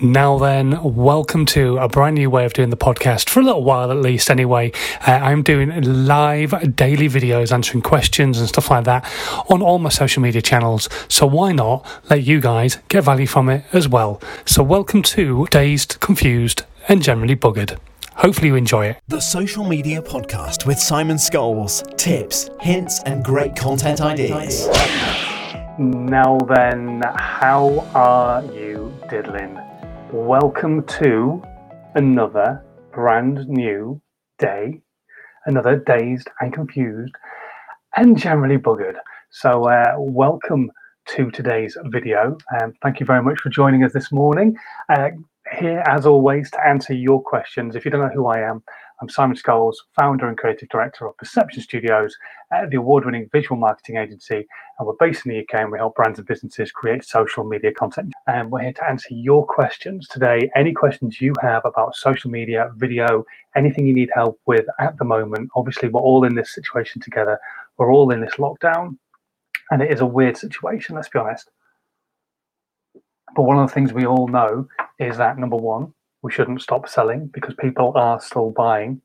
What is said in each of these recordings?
Now, then, welcome to a brand new way of doing the podcast for a little while at least, anyway. Uh, I'm doing live daily videos answering questions and stuff like that on all my social media channels. So, why not let you guys get value from it as well? So, welcome to Dazed, Confused, and Generally Buggered. Hopefully, you enjoy it. The Social Media Podcast with Simon Scholes. Tips, hints, and great content ideas. Now, then, how are you diddling? Welcome to another brand new day, another dazed and confused and generally buggered. So, uh, welcome to today's video. Um, thank you very much for joining us this morning. Uh, here, as always, to answer your questions. If you don't know who I am, I'm Simon Scholes, founder and creative director of Perception Studios, uh, the award winning visual marketing agency. And we're based in the UK and we help brands and businesses create social media content. And we're here to answer your questions today. Any questions you have about social media, video, anything you need help with at the moment. Obviously, we're all in this situation together, we're all in this lockdown. And it is a weird situation, let's be honest. But one of the things we all know is that number one, we shouldn't stop selling because people are still buying.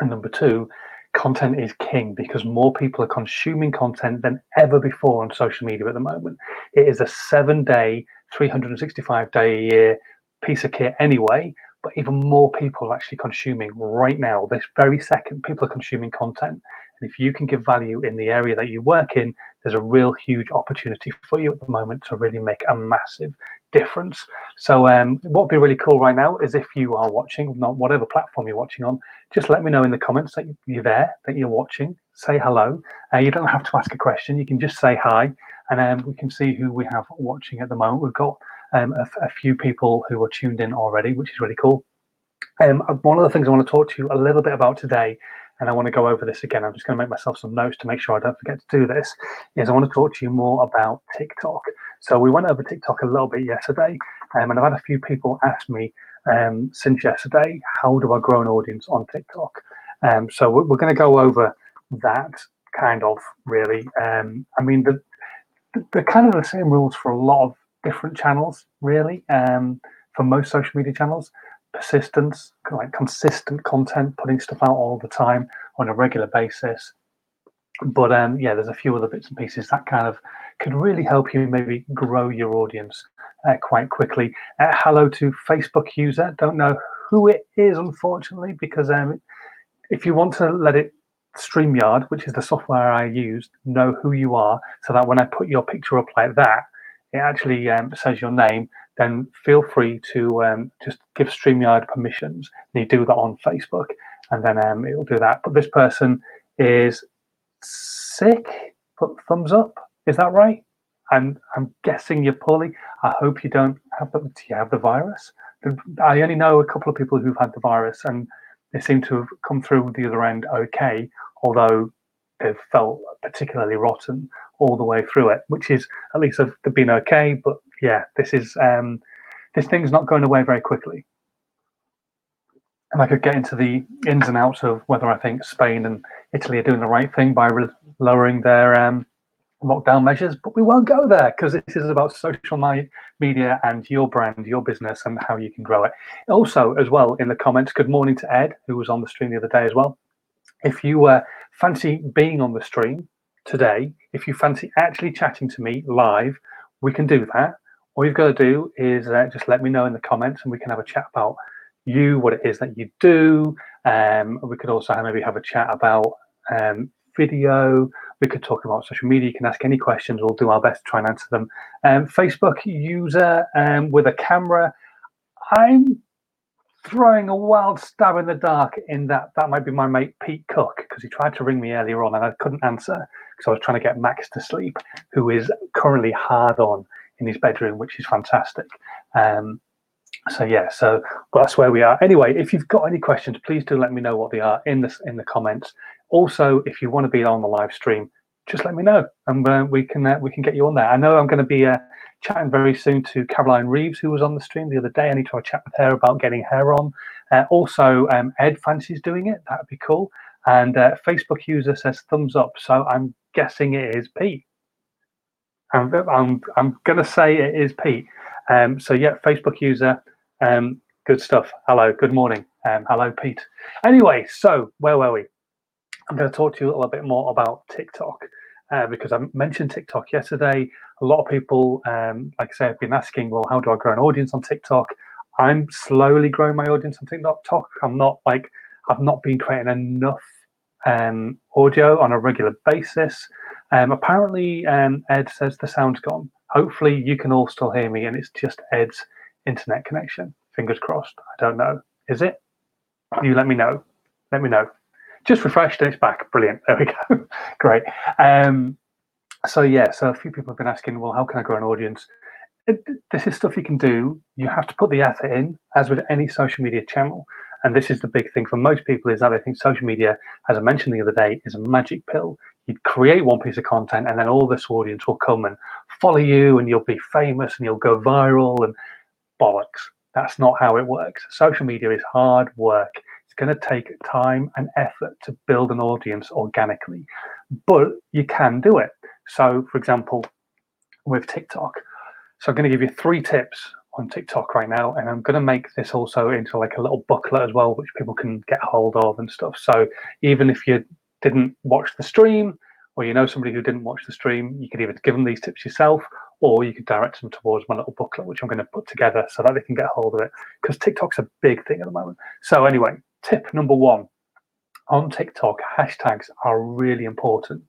And number two, content is king because more people are consuming content than ever before on social media at the moment. It is a seven day, 365 day a year piece of kit anyway, but even more people are actually consuming right now, this very second, people are consuming content. And if you can give value in the area that you work in, there's a real huge opportunity for you at the moment to really make a massive difference. So, um, what would be really cool right now is if you are watching, not whatever platform you're watching on, just let me know in the comments that you're there, that you're watching. Say hello. Uh, you don't have to ask a question. You can just say hi, and um, we can see who we have watching at the moment. We've got um, a, few people who are tuned in already, which is really cool. Um, one of the things I want to talk to you a little bit about today and I want to go over this again. I'm just going to make myself some notes to make sure I don't forget to do this. Is I want to talk to you more about TikTok. So we went over TikTok a little bit yesterday, um, and I've had a few people ask me um, since yesterday, how do I grow an audience on TikTok? Um, so we're, we're, going to go over that kind of really. Um, I mean, the, the kind of the same rules for a lot of different channels, really. Um, for most social media channels, persistence, like consistent content, putting stuff out all the time on a regular basis. But um, yeah, there's a few other bits and pieces that kind of could really help you maybe grow your audience uh, quite quickly. Uh, hello to Facebook user. Don't know who it is, unfortunately, because um, if you want to let it StreamYard, which is the software I use, know who you are, so that when I put your picture up like that, it actually um, says your name then feel free to um, just give StreamYard permissions. You do that on Facebook, and then um, it'll do that. But this person is sick. Put thumbs up. Is that right? I'm I'm guessing you're poorly. I hope you don't have the, do you have the virus. I only know a couple of people who've had the virus, and they seem to have come through the other end okay. Although they've felt particularly rotten all the way through it, which is at least they've been okay. But yeah, this is um, this thing's not going away very quickly. And I could get into the ins and outs of whether I think Spain and Italy are doing the right thing by re- lowering their um, lockdown measures, but we won't go there because this is about social media and your brand, your business, and how you can grow it. Also, as well, in the comments, good morning to Ed, who was on the stream the other day as well. If you uh, fancy being on the stream today, if you fancy actually chatting to me live, we can do that all you've got to do is uh, just let me know in the comments and we can have a chat about you, what it is that you do. Um, we could also maybe have a chat about um, video. We could talk about social media. You can ask any questions. We'll do our best to try and answer them. Um, Facebook user um, with a camera. I'm throwing a wild stab in the dark in that that might be my mate Pete Cook because he tried to ring me earlier on and I couldn't answer because I was trying to get Max to sleep, who is currently hard on in his bedroom, which is fantastic. Um, so yeah, so that's where we are. Anyway, if you've got any questions, please do let me know what they are in the in the comments. Also, if you want to be on the live stream, just let me know, and uh, we can uh, we can get you on there. I know I'm going to be uh, chatting very soon to Caroline Reeves, who was on the stream the other day. I need to have a chat with her about getting her on. Uh, also, um, Ed fancies doing it. That would be cool. And uh, Facebook user says thumbs up, so I'm guessing it is Pete. I'm, I'm, I'm going to say it is Pete. Um, so, yeah, Facebook user, Um, good stuff. Hello, good morning. Um, hello, Pete. Anyway, so where were we? I'm going to talk to you a little bit more about TikTok uh, because I mentioned TikTok yesterday. A lot of people, um, like I say, have been asking, well, how do I grow an audience on TikTok? I'm slowly growing my audience on TikTok. I'm not like, I've not been creating enough um, audio on a regular basis. Um, apparently, um, Ed says the sound's gone. Hopefully, you can all still hear me, and it's just Ed's internet connection. Fingers crossed. I don't know. Is it? You let me know. Let me know. Just refreshed and it's back. Brilliant. There we go. Great. Um, so yeah, so a few people have been asking, well, how can I grow an audience? It, this is stuff you can do. You have to put the effort in, as with any social media channel. And this is the big thing for most people is that I think social media, as I mentioned the other day, is a magic pill. You create one piece of content, and then all this audience will come and follow you, and you'll be famous, and you'll go viral, and bollocks. That's not how it works. Social media is hard work. It's going to take time and effort to build an audience organically, but you can do it. So, for example, with TikTok, so I'm going to give you three tips on TikTok right now, and I'm going to make this also into like a little booklet as well, which people can get hold of and stuff. So even if you didn't watch the stream, or you know somebody who didn't watch the stream, you could either give them these tips yourself, or you could direct them towards my little booklet, which I'm going to put together so that they can get hold of it. Because TikTok's a big thing at the moment. So anyway, tip number one on TikTok, hashtags are really important.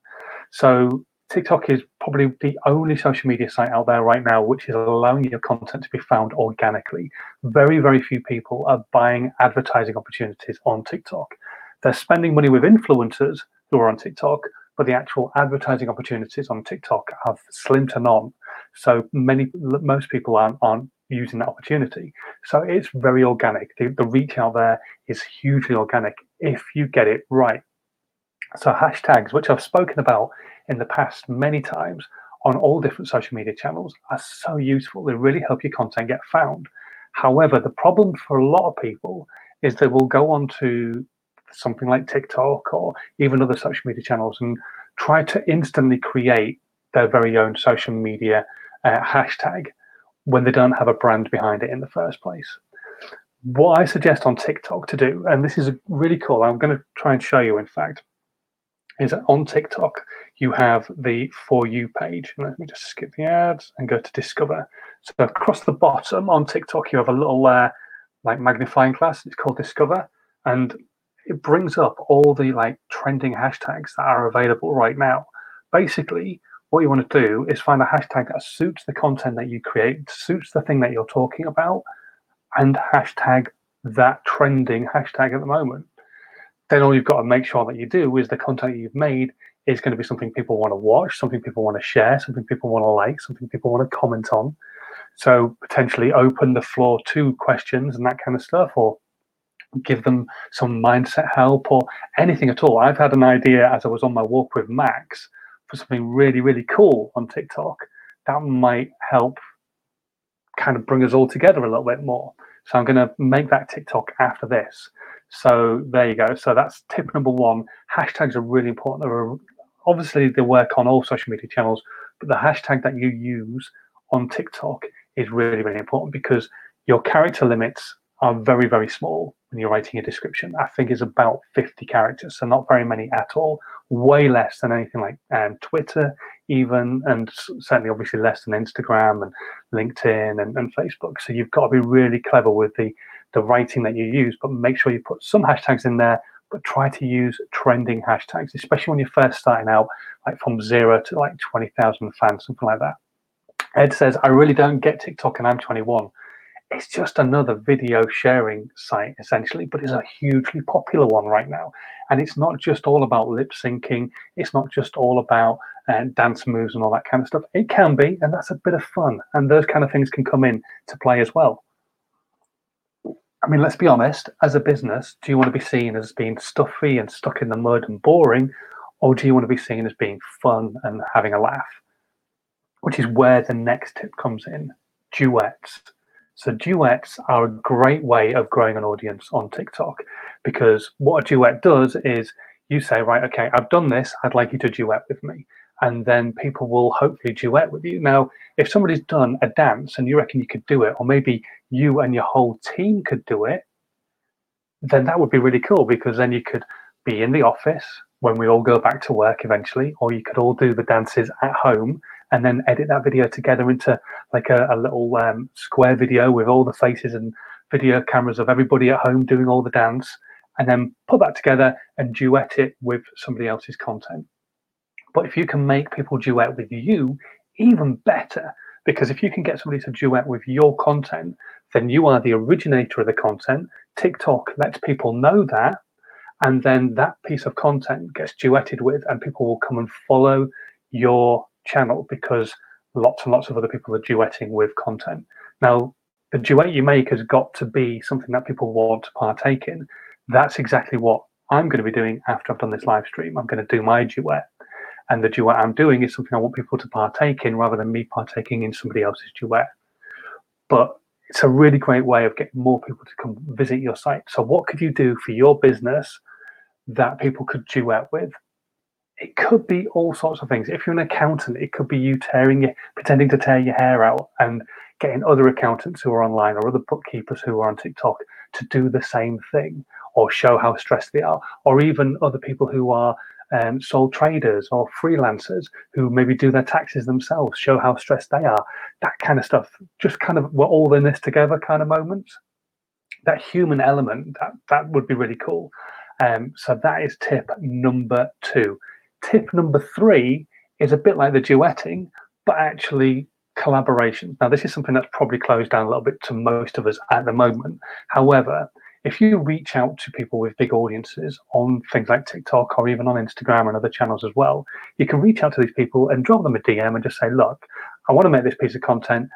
So TikTok is probably the only social media site out there right now which is allowing your content to be found organically. Very, very few people are buying advertising opportunities on TikTok. They're spending money with influencers who are on TikTok, but the actual advertising opportunities on TikTok have slim to none. So many, most people aren't, aren't using that opportunity. So it's very organic. The, the reach out there is hugely organic if you get it right. So hashtags, which I've spoken about in the past many times on all different social media channels, are so useful. They really help your content get found. However, the problem for a lot of people is they will go on to something like TikTok or even other social media channels and try to instantly create their very own social media uh, hashtag when they don't have a brand behind it in the first place. What I suggest on TikTok to do, and this is really cool, I'm going to try and show you, in fact, is that on TikTok, you have the For You page. Let me just skip the ads and go to Discover. So across the bottom on TikTok, you have a little uh, like magnifying glass. It's called Discover. And it brings up all the like trending hashtags that are available right now. Basically, what you want to do is find a hashtag that suits the content that you create, suits the thing that you're talking about, and hashtag that trending hashtag at the moment. Then all you've got to make sure that you do is the content you've made is going to be something people want to watch, something people want to share, something people want to like, something people want to comment on. So potentially open the floor to questions and that kind of stuff, or give them some mindset help or anything at all. I've had an idea as I was on my walk with Max for something really, really cool on TikTok that might help kind of bring us all together a little bit more. So I'm going to make that TikTok after this. So there you go. So that's tip number one. Hashtags are really important. Are, obviously, they work on all social media channels, but the hashtag that you use on TikTok is really, really important because your character limits are very, very small when you're writing a description. I think is about 50 characters, so not very many at all. Way less than anything like um, Twitter, even, and certainly obviously less than Instagram and LinkedIn and, and Facebook. So you've got to be really clever with the the writing that you use, but make sure you put some hashtags in there. But try to use trending hashtags, especially when you're first starting out, like from zero to like 20,000 fans, something like that. Ed says, I really don't get TikTok and I'm 21 it's just another video sharing site essentially, but it's a hugely popular one right now. And it's not just all about lip syncing, it's not just all about uh, dance moves and all that kind of stuff. It can be, and that's a bit of fun. And those kind of things can come in to play as well. I mean, let's be honest, as a business, do you want to be seen as being stuffy and stuck in the mud and boring, or do you want to be seen as being fun and having a laugh? Which is where the next tip comes in duets so duets are a great way of growing an audience on TikTok because what a duet does is you say, right, okay, I've done this. I'd like you to duet with me. And then people will hopefully duet with you. Now, if somebody's done a dance and you reckon you could do it, or maybe you and your whole team could do it, then that would be really cool because then you could be in the office when we all go back to work eventually, or you could all do the dances at home and then edit that video together into like a, a little um, square video with all the faces and video cameras of everybody at home doing all the dance, and then put that together and duet it with somebody else's content. But if you can make people duet with you, even better, because if you can get somebody to duet with your content, then you are the originator of the content. TikTok lets people know that. And then that piece of content gets duetted with, and people will come and follow your channel because lots and lots of other people are duetting with content. Now, the duet you make has got to be something that people want to partake in. That's exactly what I'm going to be doing after I've done this live stream. I'm going to do my duet. And the duet I'm doing is something I want people to partake in rather than me partaking in somebody else's duet. But it's a really great way of getting more people to come visit your site. So, what could you do for your business that people could duet with? It could be all sorts of things. If you're an accountant, it could be you tearing your, pretending to tear your hair out and getting other accountants who are online or other bookkeepers who are on TikTok to do the same thing or show how stressed they are, or even other people who are um, sole traders or freelancers who maybe do their taxes themselves, show how stressed they are, that kind of stuff. Just kind of we're all in this together kind of moments. That human element, that, that would be really cool. Um, so that is tip number two. Tip number three is a bit like the duetting, but actually collaboration. Now, this is something that's probably closed down a little bit to most of us at the moment. However, if you reach out to people with big audiences on things like TikTok or even on Instagram and other channels as well, you can reach out to these people and drop them a DM and just say, look, I want to make this piece of content.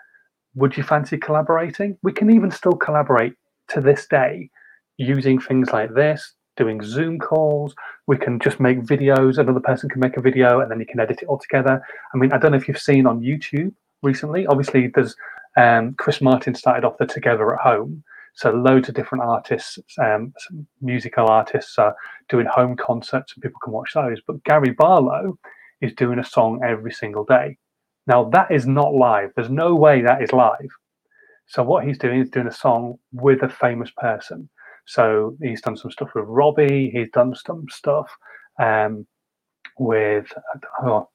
Would you fancy collaborating? We can even still collaborate to this day using things like this, doing Zoom calls. We can just make videos. Another person can make a video and then you can edit it all together. I mean, I don't know if you've seen on YouTube recently. Obviously, there's um, Chris Martin started off the Together at Home. So loads of different artists, um, musical artists, are doing home concerts, and people can watch those. But Gary Barlow is doing a song every single day. Now that is not live. There's no way that is live. So what he's doing is doing a song with a famous person. So he's done some stuff with Robbie. He's done some stuff um, with oh,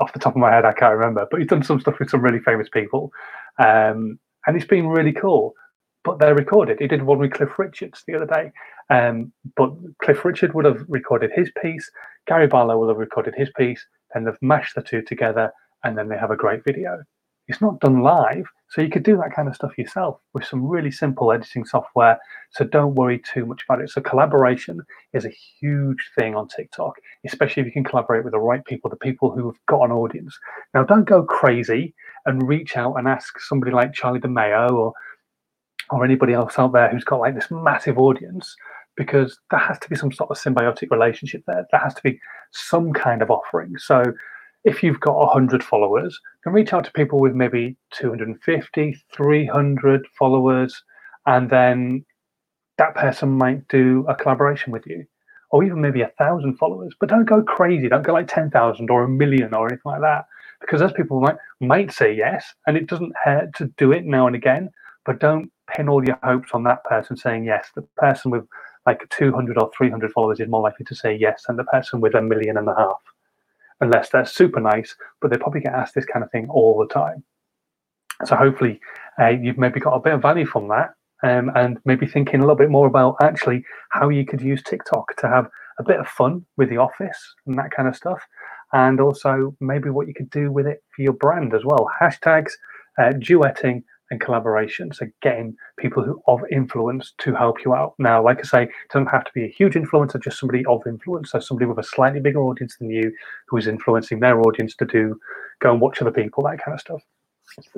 off the top of my head, I can't remember, but he's done some stuff with some really famous people, um, and it's been really cool. But they're recorded. He did one with Cliff Richards the other day, um, but Cliff Richard would have recorded his piece. Gary Barlow will have recorded his piece, and they've mashed the two together, and then they have a great video. It's not done live, so you could do that kind of stuff yourself with some really simple editing software. So don't worry too much about it. So collaboration is a huge thing on TikTok, especially if you can collaborate with the right people, the people who have got an audience. Now, don't go crazy and reach out and ask somebody like Charli D'Amelio or or anybody else out there who's got like this massive audience because there has to be some sort of symbiotic relationship there. There has to be some kind of offering. So if you've got 100 followers, then reach out to people with maybe 250, 300 followers, and then that person might do a collaboration with you, or even maybe a thousand followers. But don't go crazy. Don't go like 10,000 or a million or anything like that, because those people might might say yes, and it doesn't hurt to do it now and again. But don't pin all your hopes on that person saying yes. The person with like 200 or 300 followers is more likely to say yes than the person with a million and a half unless they're super nice, but they probably get asked this kind of thing all the time. So hopefully uh, you've maybe got a bit of value from that um, and maybe thinking a little bit more about actually how you could use TikTok to have a bit of fun with the office and that kind of stuff. And also maybe what you could do with it for your brand as well. Hashtags, uh, duetting, and collaboration. So getting people who of influence to help you out. Now, like I say, it doesn't have to be a huge influencer, just somebody of influence. So somebody with a slightly bigger audience than you who is influencing their audience to do go and watch other people, that kind of stuff.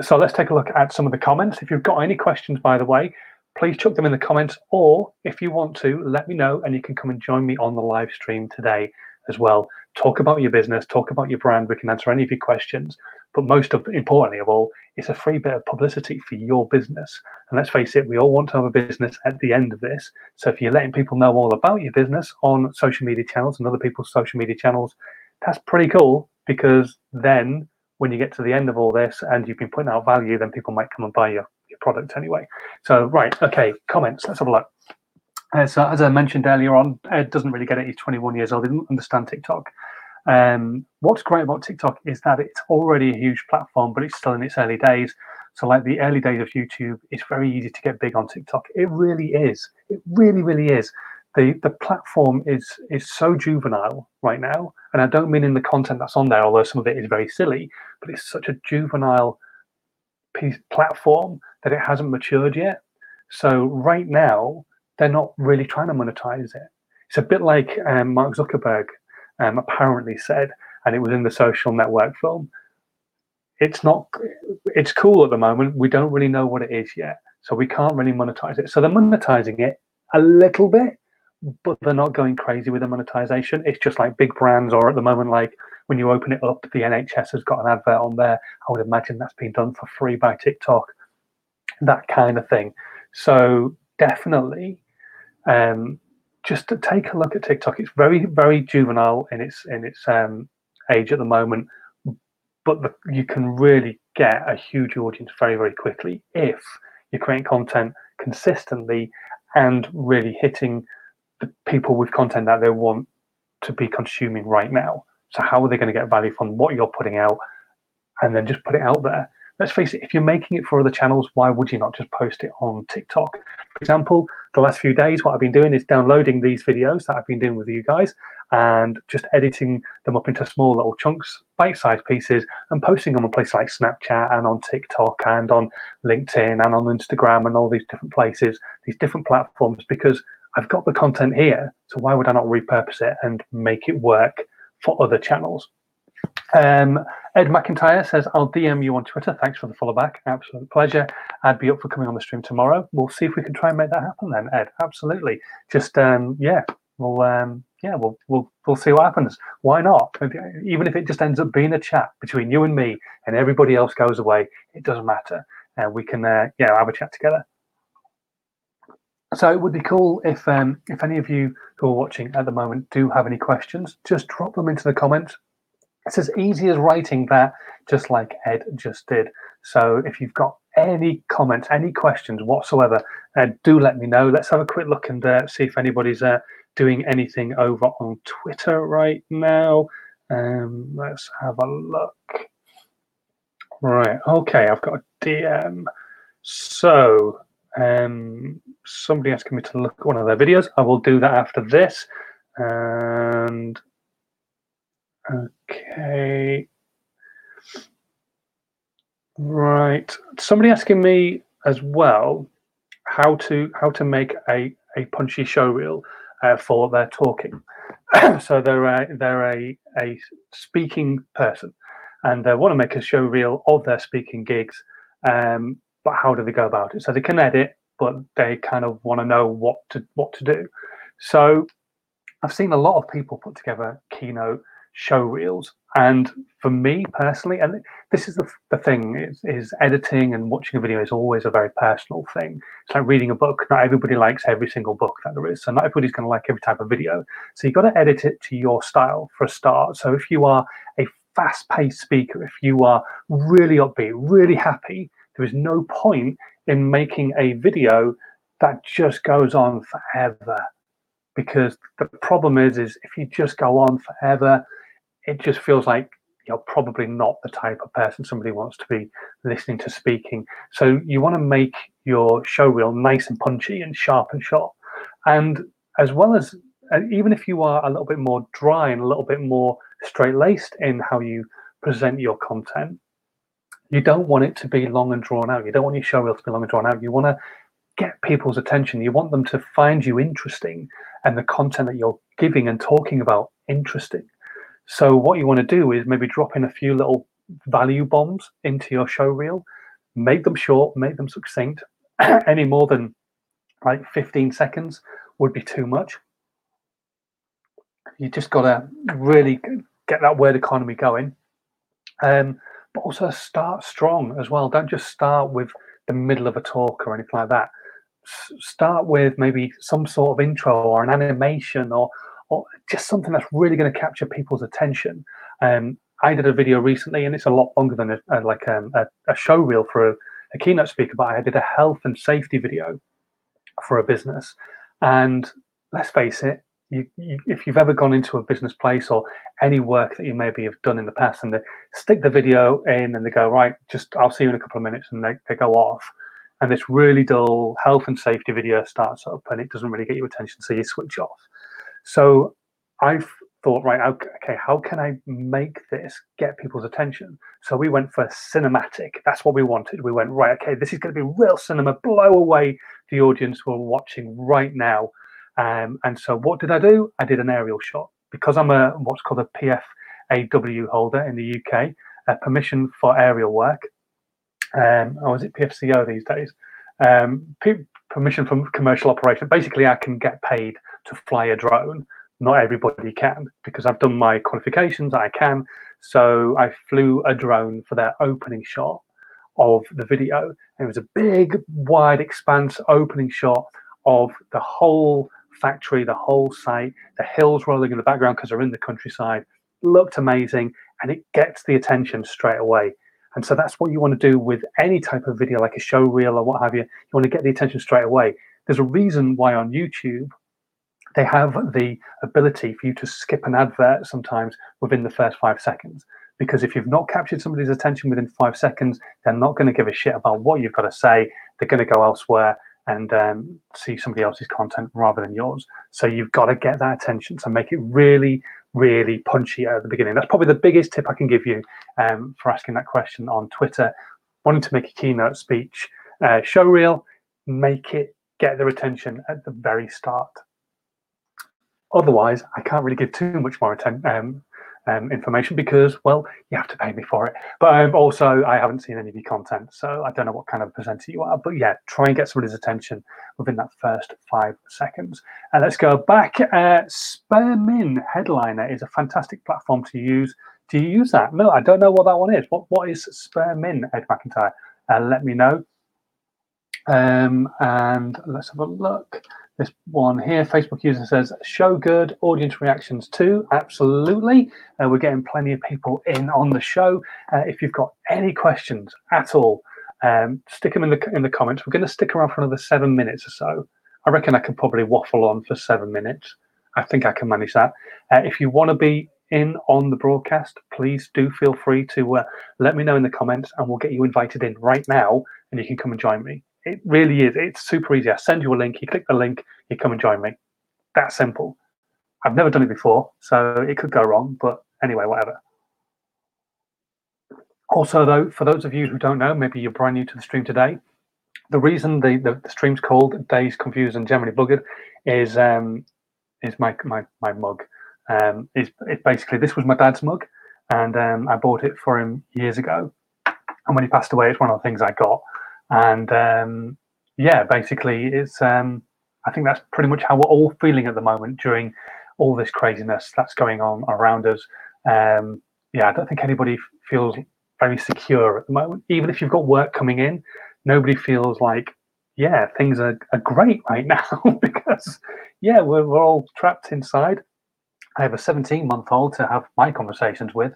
So let's take a look at some of the comments. If you've got any questions, by the way, please chuck them in the comments, or if you want to, let me know and you can come and join me on the live stream today as well. Talk about your business, talk about your brand. We can answer any of your questions. But most of importantly of all, it's a free bit of publicity for your business. And let's face it, we all want to have a business at the end of this. So if you're letting people know all about your business on social media channels and other people's social media channels, that's pretty cool because then when you get to the end of all this and you've been putting out value, then people might come and buy your, your product anyway. So right, okay, comments. Let's have a look. Uh, so as I mentioned earlier on, Ed doesn't really get it. He's 21 years old. He doesn't understand TikTok. Um, what's great about TikTok is that it's already a huge platform, but it's still in its early days. So, like the early days of YouTube, it's very easy to get big on TikTok. It really is. It really, really is. The the platform is is so juvenile right now, and I don't mean in the content that's on there, although some of it is very silly. But it's such a juvenile piece platform that it hasn't matured yet. So right now, they're not really trying to monetize it. It's a bit like um, Mark Zuckerberg um, apparently said, and it was in the social network film. It's not. It's cool at the moment. We don't really know what it is yet, so we can't really monetize it. So they're monetizing it a little bit, but they're not going crazy with the monetization. It's just like big brands, or at the moment, like when you open it up, the NHS has got an advert on there. I would imagine that's been done for free by TikTok, that kind of thing. So definitely, um, just to take a look at TikTok. It's very, very juvenile in its in its um, age at the moment, but the, you can really get a huge audience very, very quickly if you're creating content consistently and really hitting the people with content that they want to be consuming right now. So how are they going to get value from what you're putting out, and then just put it out there? Let's face it, if you're making it for other channels, why would you not just post it on TikTok? For example, the last few days, what I've been doing is downloading these videos that I've been doing with you guys and just editing them up into small little chunks, bite sized pieces, and posting them on places like Snapchat and on TikTok and on LinkedIn and on Instagram and all these different places, these different platforms, because I've got the content here. So why would I not repurpose it and make it work for other channels? Um, Ed McIntyre says, I'll DM you on Twitter. Thanks for the follow back. Absolute pleasure. I'd be up for coming on the stream tomorrow. We'll see if we can try and make that happen then, Ed. Absolutely. Just, um, yeah, we'll, um, yeah, we'll, we'll, we'll see what happens. Why not? Even if it just ends up being a chat between you and me and everybody else goes away, it doesn't matter. And uh, we can, uh, yeah, have a chat together. So it would be cool if um, if any of you who are watching at the moment do have any questions, just drop them into the comments it's as easy as writing that, just like Ed just did. So if you've got any comments, any questions whatsoever, uh, do let me know. Let's have a quick look and uh, see if anybody's uh, doing anything over on Twitter right now. Um, let's have a look. Right, okay, I've got a DM. So, um, somebody asking me to look at one of their videos. I will do that after this. And Okay. Right. Somebody asking me as well how to how to make a, a punchy show reel uh, for their talking. so they're a, they're a, a speaking person and they want to make a show reel of their speaking gigs. Um, but how do they go about it? So they can edit, but they kind of want to know what to what to do. So I've seen a lot of people put together keynote show reels. And for me personally, and this is the, the thing, is, is editing and watching a video is always a very personal thing. It's like reading a book. Not everybody likes every single book that there is. So not everybody's going to like every type of video. So you've got to edit it to your style for a start. So if you are a fast-paced speaker, if you are really upbeat, really happy, there is no point in making a video that just goes on forever because the problem is is if you just go on forever it just feels like you're probably not the type of person somebody wants to be listening to speaking. So you want to make your show reel nice and punchy and sharp and sharp. And as well as, even if you are a little bit more dry and a little bit more straight laced in how you present your content, you don't want it to be long and drawn out. You don't want your show reel to be long and drawn out. You want to get people's attention. You want them to find you interesting and the content that you're giving and talking about interesting. So what you want to do is maybe drop in a few little value bombs into your show reel, make them short, make them succinct. Any more than like 15 seconds would be too much. You just got to really get that word economy going. Um, but also start strong as well. Don't just start with the middle of a talk or anything like that. S- start with maybe some sort of intro or an animation or or just something that's really going to capture people's attention. Um, I did a video recently, and it's a lot longer than a, a like um, a, a, show reel for a, a keynote speaker, but I did a health and safety video for a business. And let's face it, you, you, if you've ever gone into a business place or any work that you maybe have done in the past and they stick the video in and they go, right, just I'll see you in a couple of minutes and they, they go off. And this really dull health and safety video starts up and it doesn't really get your attention. So you switch off. So I've thought, right, okay, how can I make this get people's attention? So we went for cinematic. That's what we wanted. We went, right, okay, this is going to be real cinema, blow away the audience who are watching right now. Um, and so what did I do? I did an aerial shot because I'm a what's called a PFAW holder in the UK, a permission for aerial work. Um, or is it PFCO these days? Um, P- permission from commercial operation. Basically, I can get paid to fly a drone not everybody can because I've done my qualifications. I can. So I flew a drone for their opening shot of the video. And it was a big, wide expanse opening shot of the whole factory, the whole site, the hills rolling in the background because they're in the countryside. Looked amazing and it gets the attention straight away. And so that's what you want to do with any type of video, like a show reel or what have you. You want to get the attention straight away. There's a reason why on YouTube they have the ability for you to skip an advert sometimes within the first five seconds. Because if you've not captured somebody's attention within five seconds, they're not going to give a shit about what you've got to say. They're going to go elsewhere and um, see somebody else's content rather than yours. So you've got to get that attention. So make it really, really punchy at the beginning. That's probably the biggest tip I can give you um, for asking that question on Twitter. Wanting to make a keynote speech, uh, show reel, make it get their attention at the very start. Otherwise, I can't really give too much more atten- um, um, information because, well, you have to pay me for it. But um, also, I haven't seen any of your content, so I don't know what kind of presenter you are. But yeah, try and get somebody's attention within that first five seconds. And let's go back. Uh, SpareMin Headliner is a fantastic platform to use. Do you use that? No, I don't know what that one is. What What is SpareMin, Ed McIntyre? Uh, let me know. Um, and let's have a look. This one here, Facebook user says, show good, audience reactions too. Absolutely. Uh, we're getting plenty of people in on the show. Uh, if you've got any questions at all, um, stick them in the in the comments. We're going to stick around for another seven minutes or so. I reckon I can probably waffle on for seven minutes. I think I can manage that. Uh, if you want to be in on the broadcast, please do feel free to uh, let me know in the comments and we'll get you invited in right now and you can come and join me. It really is. It's super easy. I send you a link. You click the link. You come and join me. That simple. I've never done it before, so it could go wrong. But anyway, whatever. Also, though, for those of you who don't know, maybe you're brand new to the stream today. The reason the, the, the stream's called Dazed Confused and Generally Buggered is um, is my my my mug. Um, is it basically this was my dad's mug, and um, I bought it for him years ago. And when he passed away, it's one of the things I got and um, yeah, basically, it's um, I think that's pretty much how we're all feeling at the moment during all this craziness that's going on around us. Um, yeah, I don't think anybody feels very secure at the moment. Even if you've got work coming in, nobody feels like, yeah, things are, are great right now because, yeah, we're, we're all trapped inside. I have a 17 month old to have my conversations with,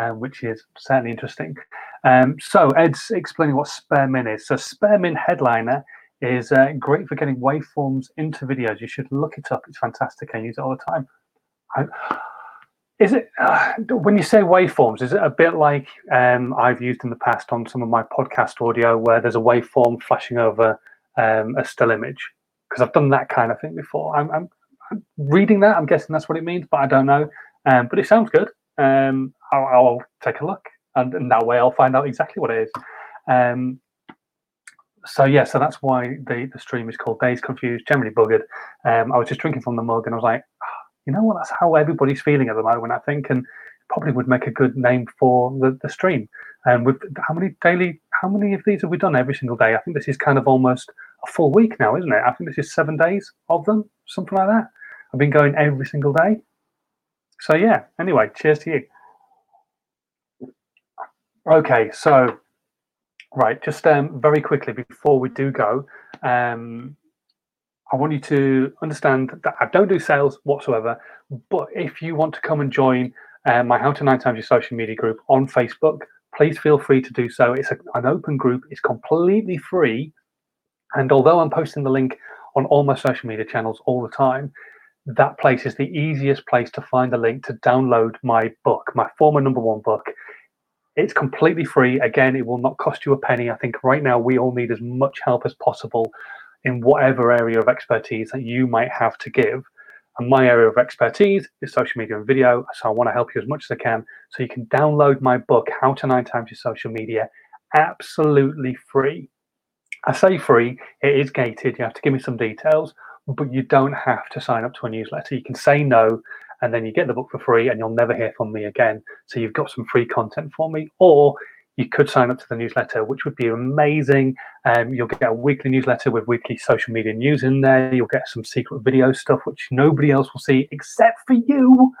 um, which is certainly interesting. Um, so Ed's explaining what SpareMin is. So SpareMin Headliner is uh, great for getting waveforms into videos. You should look it up. It's fantastic. I use it all the time. I, is it uh, when you say waveforms? Is it a bit like um, I've used in the past on some of my podcast audio, where there's a waveform flashing over um, a still image? Because I've done that kind of thing before. I'm, I'm, I'm, reading that. I'm guessing that's what it means, but I don't know. Um, but it sounds good. Um, I'll, I'll, take a look and, and that way I'll find out exactly what it is. Um, so yeah, so that's why the, the stream is called Dazed Confused, generally buggered. Um, I was just drinking from the mug and I was like, oh, you know what, that's how everybody's feeling at the moment, I think, and probably would make a good name for the, the stream. And um, with how many daily, how many of these have we done every single day? I think this is kind of almost a full week now, isn't it? I think this is seven days of them, something like that. I've been going every single day. So yeah, anyway, cheers to you. Okay, so right, just um, very quickly before we do go, um, I want you to understand that I don't do sales whatsoever. But if you want to come and join uh, my How to Nine Times Your Social Media group on Facebook, please feel free to do so. It's a, an open group, it's completely free. And although I'm posting the link on all my social media channels all the time, that place is the easiest place to find the link to download my book, my former number one book. It's completely free. Again, it will not cost you a penny. I think right now we all need as much help as possible in whatever area of expertise that you might have to give. And my area of expertise is social media and video. So I want to help you as much as I can. So you can download my book, How to Nine Times Your Social Media, absolutely free. I say free, it is gated. You have to give me some details, but you don't have to sign up to a newsletter. You can say no, and then you get the book for free, and you'll never hear from me again. So you've got some free content for me. Or you could sign up to the newsletter, which would be amazing. Um, you'll get a weekly newsletter with weekly social media news in there. You'll get some secret video stuff, which nobody else will see except for you.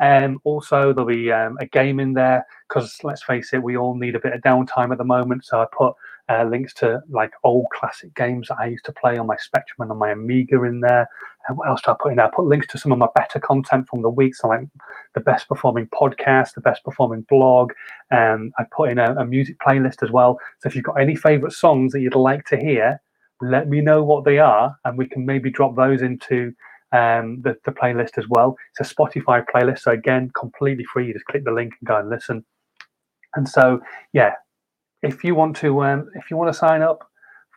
Um, also, there'll be um, a game in there because let's face it, we all need a bit of downtime at the moment. So I put uh, links to like old classic games that I used to play on my Spectrum and on my Amiga in there. And what else do I put in there? I put links to some of my better content from the week, so like the best performing podcast, the best performing blog. And I put in a, a music playlist as well. So if you've got any favorite songs that you'd like to hear, let me know what they are, and we can maybe drop those into um, the, the playlist as well. It's a Spotify playlist, so again, completely free. You just click the link and go and listen. And so, yeah, if you want to um, if you want to sign up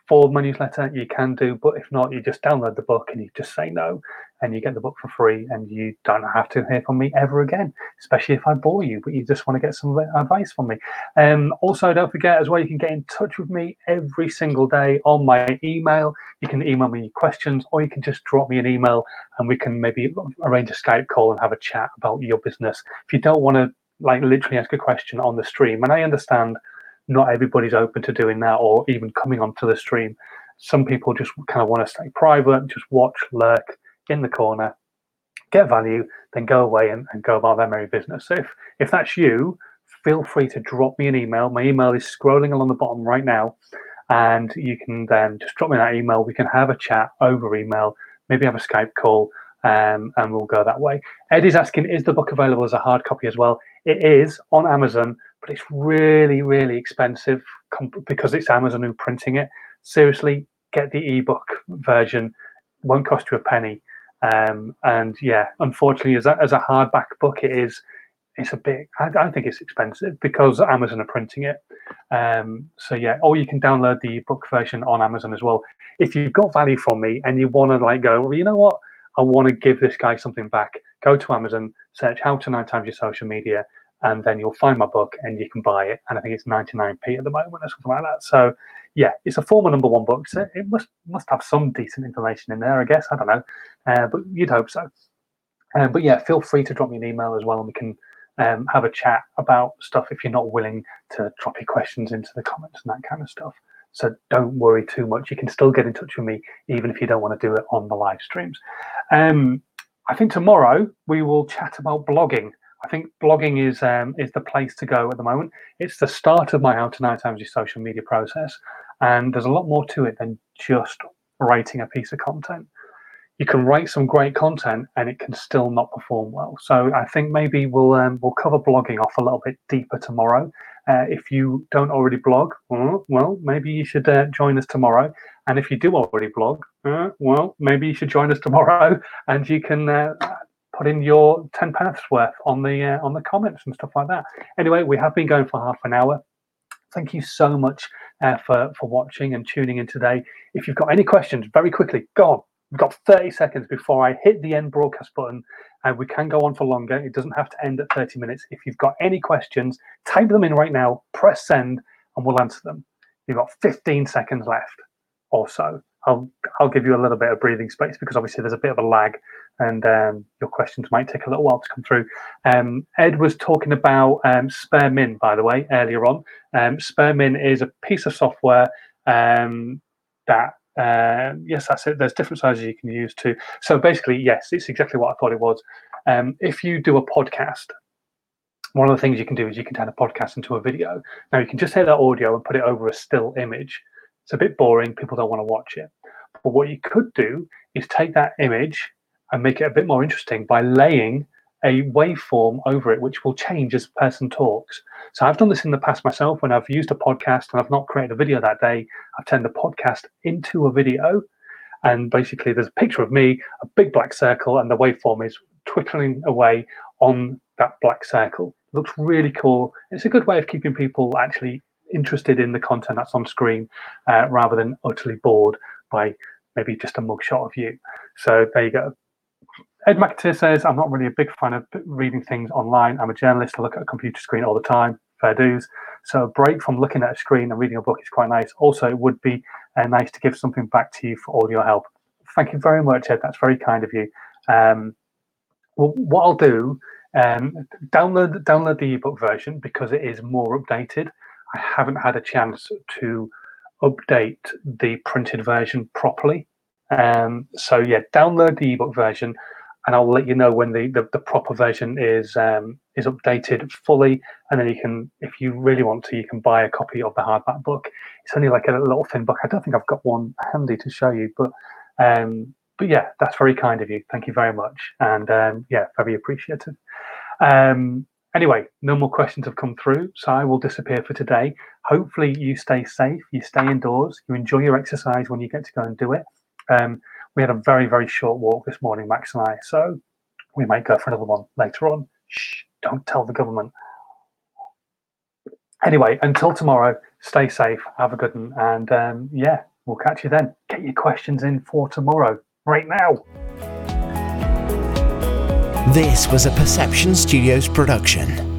for my newsletter, you can do. But if not, you just download the book and you just say no, and you get the book for free, and you don't have to hear from me ever again. Especially if I bore you, but you just want to get some advice from me. Um, also, don't forget as well, you can get in touch with me every single day on my email. You can email me questions, or you can just drop me an email, and we can maybe arrange a Skype call and have a chat about your business. If you don't want to like literally ask a question on the stream, and I understand not everybody's open to doing that or even coming onto the stream. Some people just kind of want to stay private, just watch, lurk in the corner, get value, then go away and, and go about their merry business. So if, if that's you, feel free to drop me an email. My email is scrolling along the bottom right now. And you can then just drop me that email. We can have a chat over email, maybe have a Skype call, um, and we'll go that way. Eddie's asking, is the book available as a hard copy as well? It is on Amazon, but it's really, really expensive because it's Amazon who printing it. Seriously, get the ebook version; won't cost you a penny. Um, and yeah, unfortunately, as a, as a hardback book, it is. It's a bit. I, I think it's expensive because Amazon are printing it. Um, so yeah, or you can download the book version on Amazon as well. If you've got value from me and you want to like go, well, you know what, I want to give this guy something back. Go to Amazon, search "How to Nine Times Your Social Media," and then you'll find my book and you can buy it. And I think it's 99p at the moment or something like that. So yeah, it's a former number one book. So it must must have some decent information in there, I guess. I don't know, uh, but you'd hope so. Um, but yeah, feel free to drop me an email as well, and we can um, have a chat about stuff if you're not willing to drop your questions into the comments and that kind of stuff. So don't worry too much. You can still get in touch with me even if you don't want to do it on the live streams. Um, I think tomorrow we will chat about blogging. I think blogging is um, is the place to go at the moment. It's the start of my to Nine Times Your Social Media process, and there's a lot more to it than just writing a piece of content. You can write some great content, and it can still not perform well. So I think maybe we'll um, we'll cover blogging off a little bit deeper tomorrow. Uh, if you don't already blog, well, well maybe you should uh, join us tomorrow. And if you do already blog, uh, well, maybe you should join us tomorrow, and you can uh, put in your 10 paths worth on the uh, on the comments and stuff like that. Anyway we have been going for half an hour. Thank you so much uh, for for watching and tuning in today. If you've got any questions very quickly go on. We've got 30 seconds before i hit the end broadcast button and we can go on for longer. It doesn't have to end at 30 minutes. If you've got any questions type them in right now press send and we'll answer them. You've got 15 seconds left or so. I'll I'll give you a little bit of breathing space because obviously there's a bit of a lag and um, your questions might take a little while to come through. Um, Ed was talking about um, by the way, earlier on. Um, is a piece of software um, that, uh, yes, that's it. There's different sizes you can use too. So basically, yes, it's exactly what I thought it was. Um, if you do a podcast, one of the things you can do is you can turn a podcast into a video. Now you can just take that audio and put it over a still image. It's a bit boring. People don't want to watch it. But what you could do is take that image and make it a bit more interesting by laying a waveform over it which will change as the person talks. So I've done this in the past myself when I've used a podcast and I've not created a video that day. I've turned the podcast into a video, and basically there's a picture of me, a big black circle, and the waveform is twiddling away on that black circle. It looks really cool. It's a good way of keeping people actually interested in the content that's on screen uh, rather than utterly bored by maybe just a mugshot of you. So there you go. Ed McAteer says, I'm not really a big fan of reading things online. I'm a journalist. I look at a computer screen all the time. Fair dues. So a break from looking at a screen and reading a book is quite nice. Also, it would be uh, nice to give something back to you for all your help. Thank you very much, Ed. That's very kind of you. Um, well, what I'll do, um, download download the ebook version because it is more updated. I haven't had a chance to update the printed version properly. Um, so yeah, download the ebook version, and I'll let you know when the, the, the proper version is um, is updated fully. And then you can, if you really want to, you can buy a copy of the hardback book. It's only like a little thin book. I don't think I've got one handy to show you, but um, but yeah, that's very kind of you. Thank you very much, and um, yeah, very appreciative. Um, Anyway, no more questions have come through, so I will disappear for today. Hopefully, you stay safe, you stay indoors, you enjoy your exercise when you get to go and do it. Um, we had a very, very short walk this morning, Max and I, so we might go for another one later on. Shh, don't tell the government. Anyway, until tomorrow, stay safe, have a good one, and um, yeah, we'll catch you then. Get your questions in for tomorrow, right now. This was a Perception Studios production.